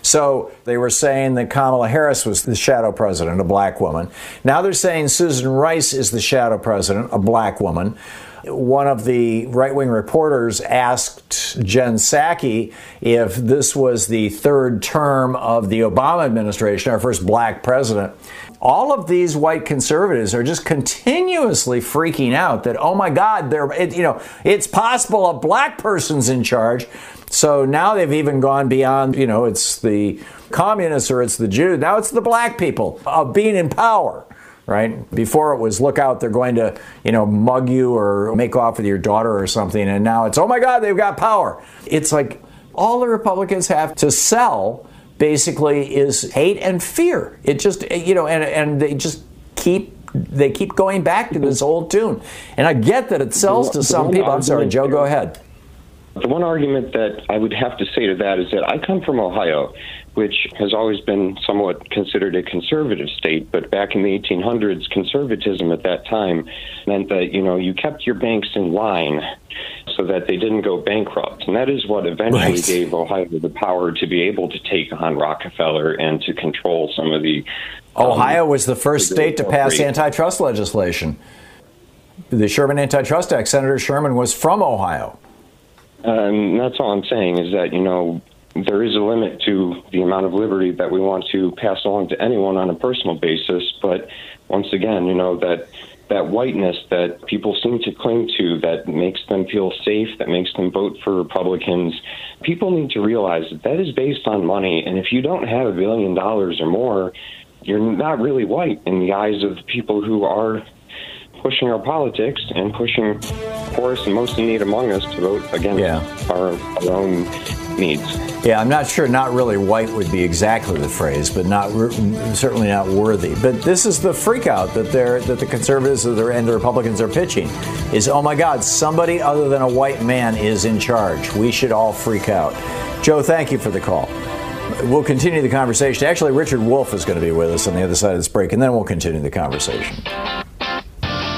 Speaker 2: So they were saying that Kamala Harris was the shadow president, a black woman. Now they're saying Susan Rice is the shadow president, a black woman one of the right wing reporters asked Jen Psaki if this was the third term of the Obama administration, our first black president. All of these white conservatives are just continuously freaking out that, oh my God, they're, it, you know, it's possible a black person's in charge. So now they've even gone beyond, you know, it's the communists or it's the Jews. Now it's the black people of being in power right? Before it was look out, they're going to, you know, mug you or make off with your daughter or something. And now it's, oh my God, they've got power. It's like all the Republicans have to sell basically is hate and fear. It just, you know, and, and they just keep they keep going back to this old tune. And I get that it sells to some people. I'm sorry, Joe, go ahead.
Speaker 8: The one argument that I would have to say to that is that I come from Ohio, which has always been somewhat considered a conservative state. But back in the 1800s, conservatism at that time meant that, you know, you kept your banks in line so that they didn't go bankrupt. And that is what eventually right. gave Ohio the power to be able to take on Rockefeller and to control some of the.
Speaker 2: Um, Ohio was the first state to pass antitrust legislation. The Sherman Antitrust Act, Senator Sherman was from Ohio.
Speaker 8: And that's all I'm saying is that, you know, there is a limit to the amount of liberty that we want to pass along to anyone on a personal basis. But once again, you know, that that whiteness that people seem to cling to that makes them feel safe, that makes them vote for Republicans, people need to realize that that is based on money. And if you don't have a billion dollars or more, you're not really white in the eyes of the people who are pushing our politics and pushing poorest and most in need among us to vote against
Speaker 2: Yeah.
Speaker 8: our, our own needs.
Speaker 2: Yeah, I'm not sure. Not really white would be exactly the phrase, but not certainly not worthy. But this is the freakout that they're that the conservatives and the Republicans are pitching. Is oh my God, somebody other than a white man is in charge. We should all freak out. Joe, thank you for the call. We'll continue the conversation. Actually, Richard Wolff is going to be with us on the other side of this break, and then we'll continue the conversation.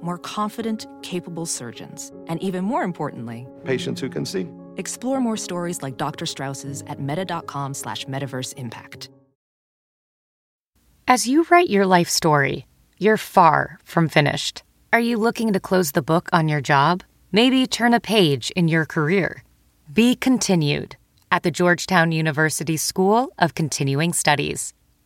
Speaker 9: More confident, capable surgeons. And even more importantly,
Speaker 10: Patients who can see.
Speaker 9: explore more stories like Dr. Strauss's at meta.com slash metaverse impact.
Speaker 11: As you write your life story, you're far from finished. Are you looking to close the book on your job? Maybe turn a page in your career? Be continued at the Georgetown University School of Continuing Studies.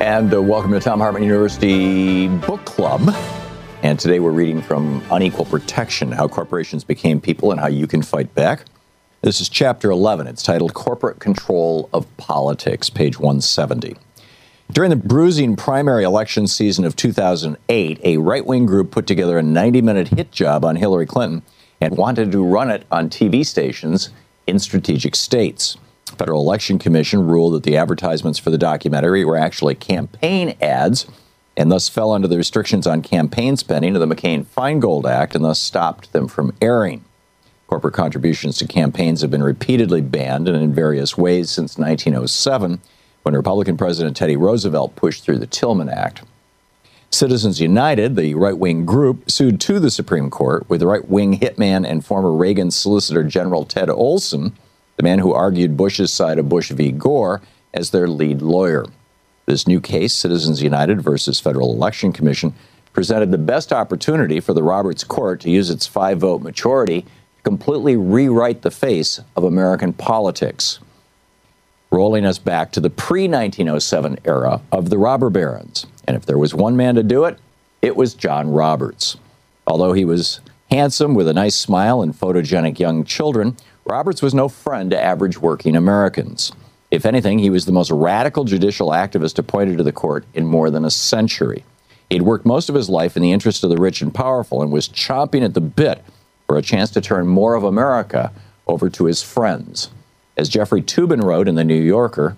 Speaker 2: And uh, welcome to Thom Hartmann University Book Club. And today we're reading from Unequal Protection How Corporations Became People and How You Can Fight Back. This is chapter 11. It's titled Corporate Control of Politics, page 170. During the bruising primary election season of 2008, a right wing group put together a 90 minute hit job on Hillary Clinton and wanted to run it on TV stations in strategic states. Federal Election Commission ruled that the advertisements for the documentary were actually campaign ads and thus fell under the restrictions on campaign spending of the McCain Feingold Act and thus stopped them from airing. Corporate contributions to campaigns have been repeatedly banned and in various ways since 1907 when Republican President Teddy Roosevelt pushed through the Tillman Act. Citizens United, the right wing group, sued to the Supreme Court with right wing hitman and former Reagan Solicitor General Ted Olson, the man who argued Bush's side of Bush v. Gore, as their lead lawyer. This new case, Citizens United versus Federal Election Commission, presented the best opportunity for the Roberts Court to use its five vote majority to completely rewrite the face of American politics rolling us back to the pre 1907 era of the robber barons. And if there was one man to do it, it was John Roberts. Although he was handsome with a nice smile and photogenic young children, Roberts was no friend to average working Americans. If anything, he was the most radical judicial activist appointed to the court in more than a century. He'd worked most of his life in the interest of the rich and powerful and was chomping at the bit for a chance to turn more of America over to his friends. As Jeffrey Toobin wrote in The New Yorker,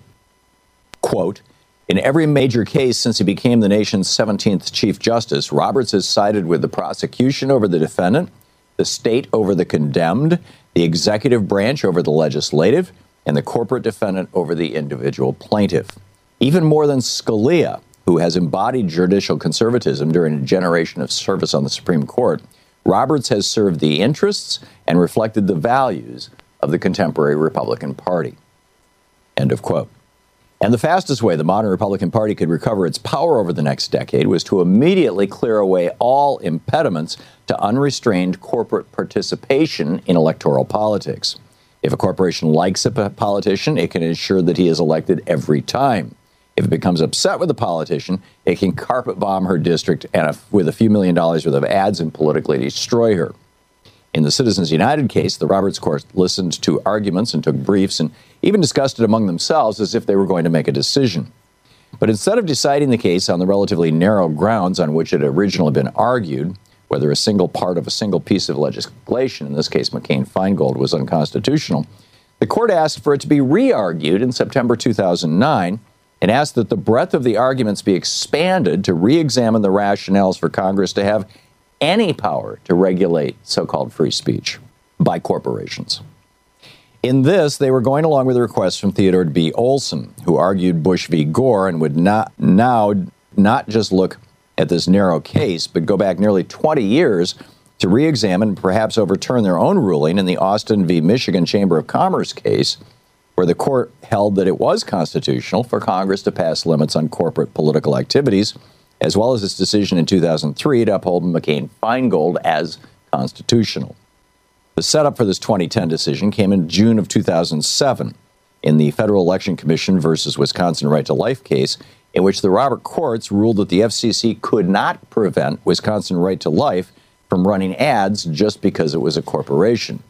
Speaker 2: quote, in every major case since he became the nation's 17th Chief Justice, Roberts has sided with the prosecution over the defendant, the state over the condemned, the executive branch over the legislative, and the corporate defendant over the individual plaintiff. Even more than Scalia, who has embodied judicial conservatism during a generation of service on the Supreme Court, Roberts has served the interests and reflected the values of the contemporary Republican Party. End of quote. And the fastest way the modern Republican Party could recover its power over the next decade was to immediately clear away all impediments to unrestrained corporate participation in electoral politics. If a corporation likes a politician, it can ensure that he is elected every time. If it becomes upset with a politician, it can carpet bomb her district and a, with a few million dollars worth of ads and politically destroy her. In the Citizens United case, the Roberts Court listened to arguments and took briefs and even discussed it among themselves as if they were going to make a decision. But instead of deciding the case on the relatively narrow grounds on which it had originally been argued, whether a single part of a single piece of legislation, in this case McCain Feingold, was unconstitutional, the court asked for it to be re argued in September 2009 and asked that the breadth of the arguments be expanded to re examine the rationales for Congress to have any power to regulate so called free speech. by corporations. In this, they were going along with a request from Theodore B. Olson, who argued Bush v. Gore and would not now not just look at this narrow case, but go back nearly 20 years to re examine and perhaps overturn their own ruling in the Austin v. Michigan Chamber of Commerce case, where the court held that it was constitutional for Congress to pass limits on corporate political activities, as well as its decision in 2003 to uphold McCain Feingold as constitutional. The setup for this 2010 decision came in June of 2007 in the Federal Election Commission versus Wisconsin Right to Life case, in which the Robert courts ruled that the FCC could not prevent Wisconsin Right to Life from running ads just because it was a corporation.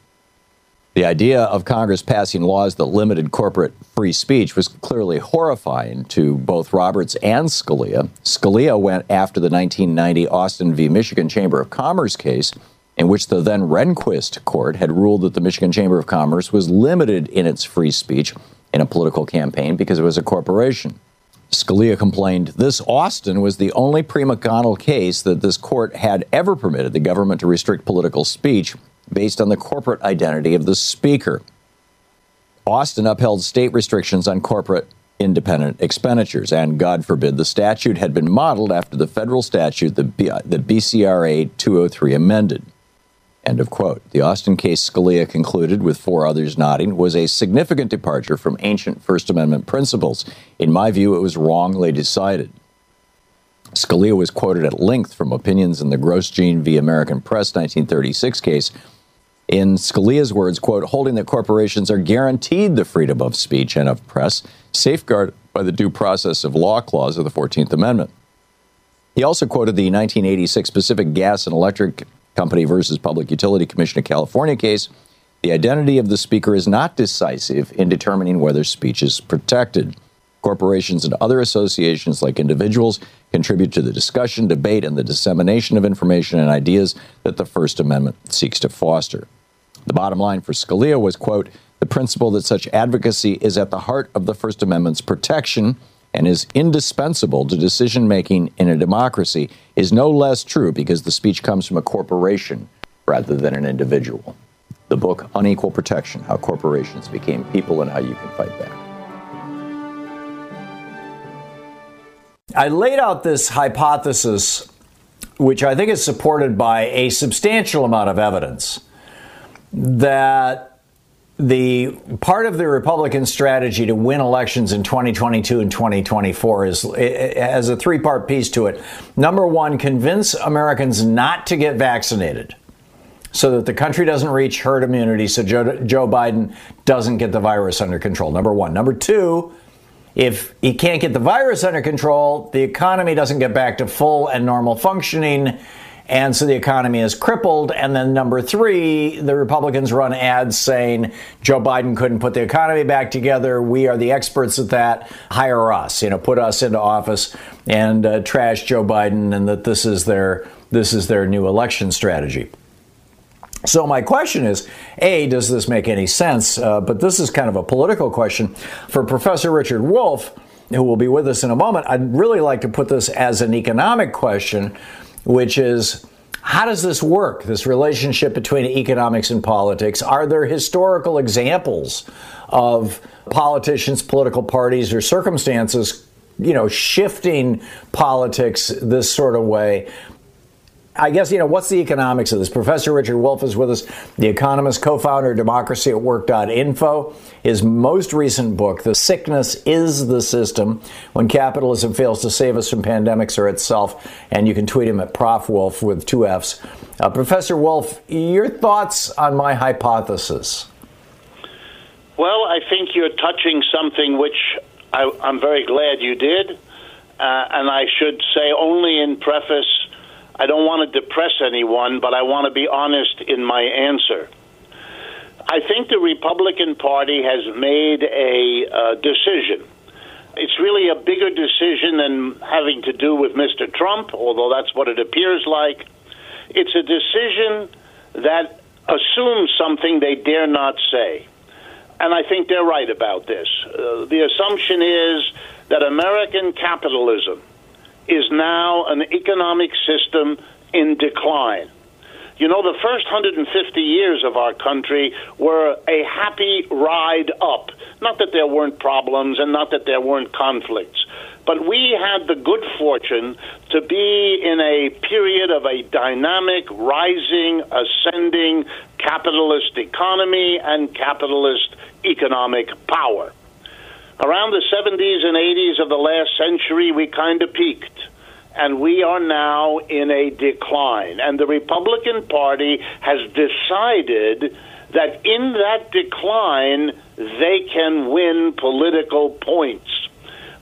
Speaker 2: The idea of Congress passing laws that limited corporate free speech was clearly horrifying to both Roberts and Scalia. Scalia went after the 1990 Austin v. Michigan Chamber of Commerce case, in which the then Rehnquist court had ruled that the Michigan Chamber of Commerce was limited in its free speech in a political campaign because it was a corporation. Scalia complained this Austin was the only pre McConnell case that this court had ever permitted the government to restrict political speech based on the corporate identity of the speaker. Austin upheld state restrictions on corporate independent expenditures, and God forbid the statute had been modeled after the federal statute the, B- uh, the BCRA 203 amended. End of quote. The Austin case, Scalia concluded, with four others nodding, was a significant departure from ancient First Amendment principles. In my view, it was wrongly decided. Scalia was quoted at length from opinions in the Gross Grosjean v. American Press 1936 case, in Scalia's words, quote, holding that corporations are guaranteed the freedom of speech and of press, safeguarded by the due process of law clause of the 14th Amendment. He also quoted the 1986 Pacific Gas and Electric Company versus Public Utility Commission of California case. The identity of the speaker is not decisive in determining whether speech is protected. Corporations and other associations, like individuals, contribute to the discussion, debate, and the dissemination of information and ideas that the First Amendment seeks to foster. The bottom line for Scalia was, quote, the principle that such advocacy is at the heart of the First Amendment's protection and is indispensable to decision making in a democracy is no less true because the speech comes from a corporation rather than an individual. The book Unequal Protection How Corporations Became People and How You Can Fight Back. I laid out this hypothesis, which I think is supported by a substantial amount of evidence that the part of the Republican strategy to win elections in 2022 and 2024 is has a three part piece to it. Number one, convince Americans not to get vaccinated so that the country doesn't reach herd immunity, so Joe, Joe Biden doesn't get the virus under control. Number one. Number two, if he can't get the virus under control, the economy doesn't get back to full and normal functioning and so the economy is crippled. And then number three, the Republicans run ads saying Joe Biden couldn't put the economy back together. We are the experts at that. Hire us, you know, put us into office and uh, trash Joe Biden, and that this is their this is their new election strategy. So my question is, a, does this make any sense? Uh, but this is kind of a political question for Professor Richard Wolff, who will be with us in a moment. I'd really like to put this as an economic question which is how does this work, this relationship between economics and politics? Are there historical examples of politicians, political parties, or circumstances, you know, shifting politics this sort of way? I guess, you know, what's the economics of this? Professor Richard Wolff is with us, the economist, co founder of democracy at work.info. His most recent book, The Sickness is the System When Capitalism Fails to Save Us from Pandemics or Itself. And you can tweet him at Prof. Wolff with two F's. Uh, Professor Wolff, your thoughts on my hypothesis?
Speaker 12: Well, I think you're touching something which I, am very glad you did. Uh, and I should say, only in preface, I don't want to depress anyone, but I want to be honest in my answer. I think the Republican Party has made a uh, decision. It's really a bigger decision than having to do with Mr. Trump, although that's what it appears like. It's a decision that assumes something they dare not say. And I think they're right about this. Uh, the assumption is that American capitalism is now an economic system in decline. You know, the first 150 years of our country were a happy ride up. Not that there weren't problems and not that there weren't conflicts, but we had the good fortune to be in a period of a dynamic, rising, ascending capitalist economy and capitalist economic power. Around the 70s and 80s of the last century, we kind of peaked and we are now in a decline. And the Republican Party has decided that in that decline, they can win political points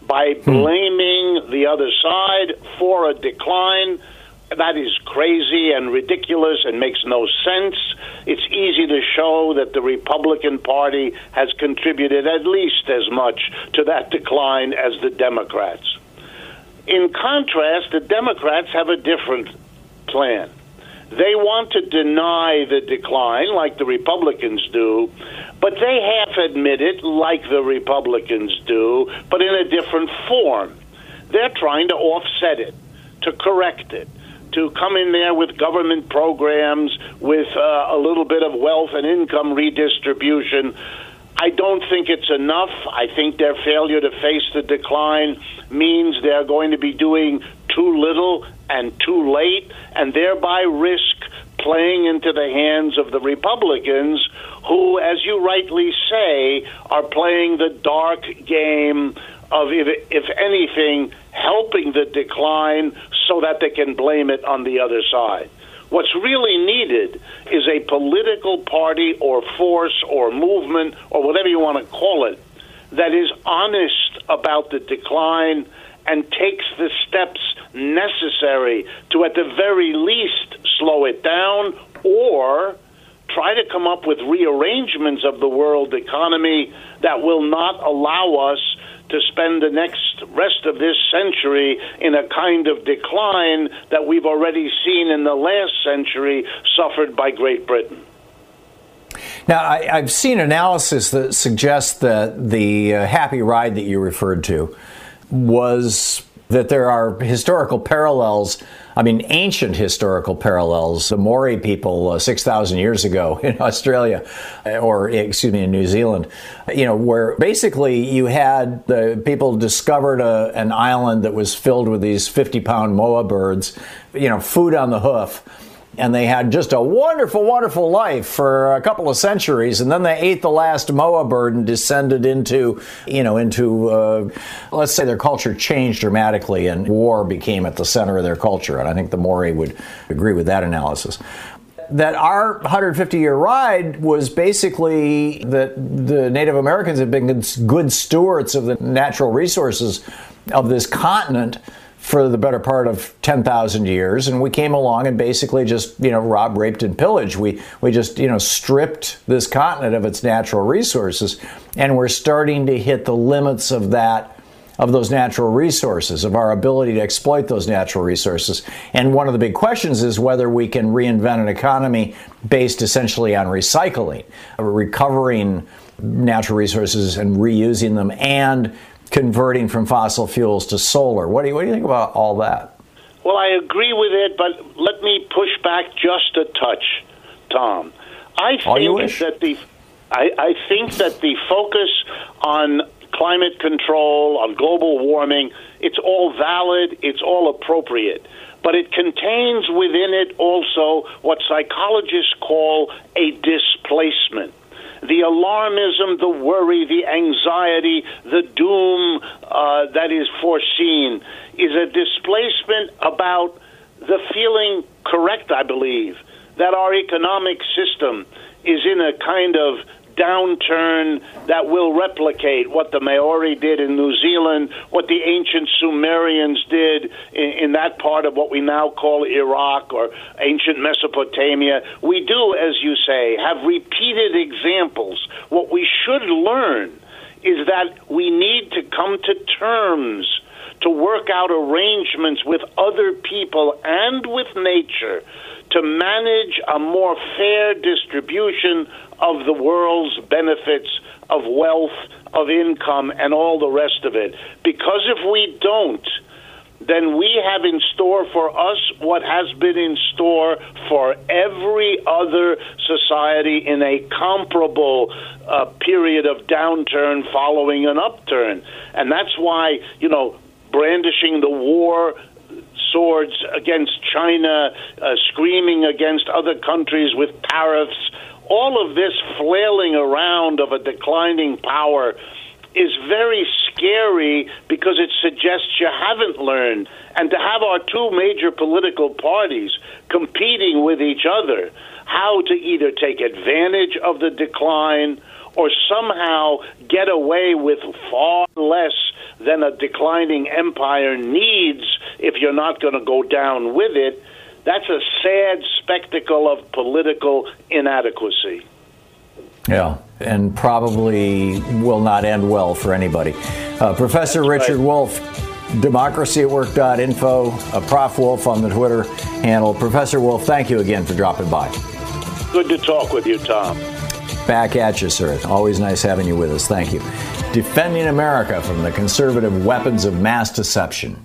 Speaker 12: by hmm. blaming the other side for a decline. That is crazy and ridiculous and makes no sense. It's easy to show that the Republican Party has contributed at least as much to that decline as the Democrats. In contrast, the Democrats have a different plan. They want to deny the decline like the Republicans do, but they half admit it like the Republicans do, but in a different form. They're trying to offset it, to correct it, to come in there with government programs, with uh, a little bit of wealth and income redistribution. I don't think it's enough. I think their failure to face the decline means they're going to be doing too little and too late, and thereby risk playing into the hands of the Republicans, who, as you rightly say, are playing the dark game of, if, if anything, helping the decline so that they can blame it on the other side. What's really needed is a political party or force or movement or whatever you want to call it that is honest about the decline and takes the steps necessary to, at the very least, slow it down or try to come up with rearrangements of the world economy that will not allow us to spend the next rest of this century in a kind of decline that we've already seen in the last century suffered by Great Britain.
Speaker 2: Now, I, have seen analysis that suggests that the uh, happy ride that you referred to was that there are historical parallels. I mean, ancient historical parallels. The Maori people uh, 6,000 years ago in Australia, uh, or excuse me, in New Zealand, you know, where basically you had the people discovered a, an island that was filled with these 50 pound moa birds, you know, food on the hoof and they had just a wonderful, wonderful life for a couple of centuries, and then they ate the last moa bird and descended into, you know, into, uh, let's say their culture changed dramatically, and war became at the center of their culture, and I think the Maori would agree with that analysis. That our 150 year ride was basically that the Native Americans have been good stewards of the natural resources of this continent for the better part of 10,000 years and we came along and basically just you know robbed raped and pillaged. We we just you know stripped this continent of its natural resources and we're starting to hit the limits of that of those natural resources of our ability to exploit those natural resources. And one of the big questions is whether we can reinvent an economy based essentially on recycling recovering natural resources and reusing them and converting from fossil fuels to solar. What do you, what do you think about all that?
Speaker 12: Well, I agree with it, but let me push back just a touch, Thom. I think that the I, I think that the focus on climate control, on global warming, it's all valid, it's all appropriate. But it contains within it also what psychologists call a displacement the alarmism, the worry, the anxiety, the doom uh, that is foreseen is a displacement about the feeling correct, I believe, that our economic system is in a kind of downturn that will replicate what the Maori did in New Zealand, what the ancient Sumerians did in, in, that part of what we now call Iraq or ancient Mesopotamia. We do, as you say, have repeated examples. What we should learn is that we need to come to terms to work out arrangements with other people and with nature to manage a more fair distribution of the world's benefits of wealth, of income, and all the rest of it. Because if we don't, then we have in store for us what has been in store for every other society in a comparable uh, period of downturn following an upturn. And that's why, you know, brandishing the war swords against China, uh, screaming against other countries with tariffs, all of this flailing around of a declining power is very scary because it suggests you haven't learned. And to have our two major political parties competing with each other, how to either take advantage of the decline or somehow get away with far less than a declining empire needs if you're not going to go down with it, that's a sad spectacle of political inadequacy.
Speaker 2: Yeah, and probably will not end well for anybody. Uh, Professor That's Richard right. Wolff, democracyatwork.info, uh, Prof. Wolff on the Twitter handle. Professor Wolff, thank you again for dropping by.
Speaker 12: Good to talk with you, Thom.
Speaker 2: Back at you, sir. Always nice having you with us. Thank you. Defending America from the conservative weapons of mass deception.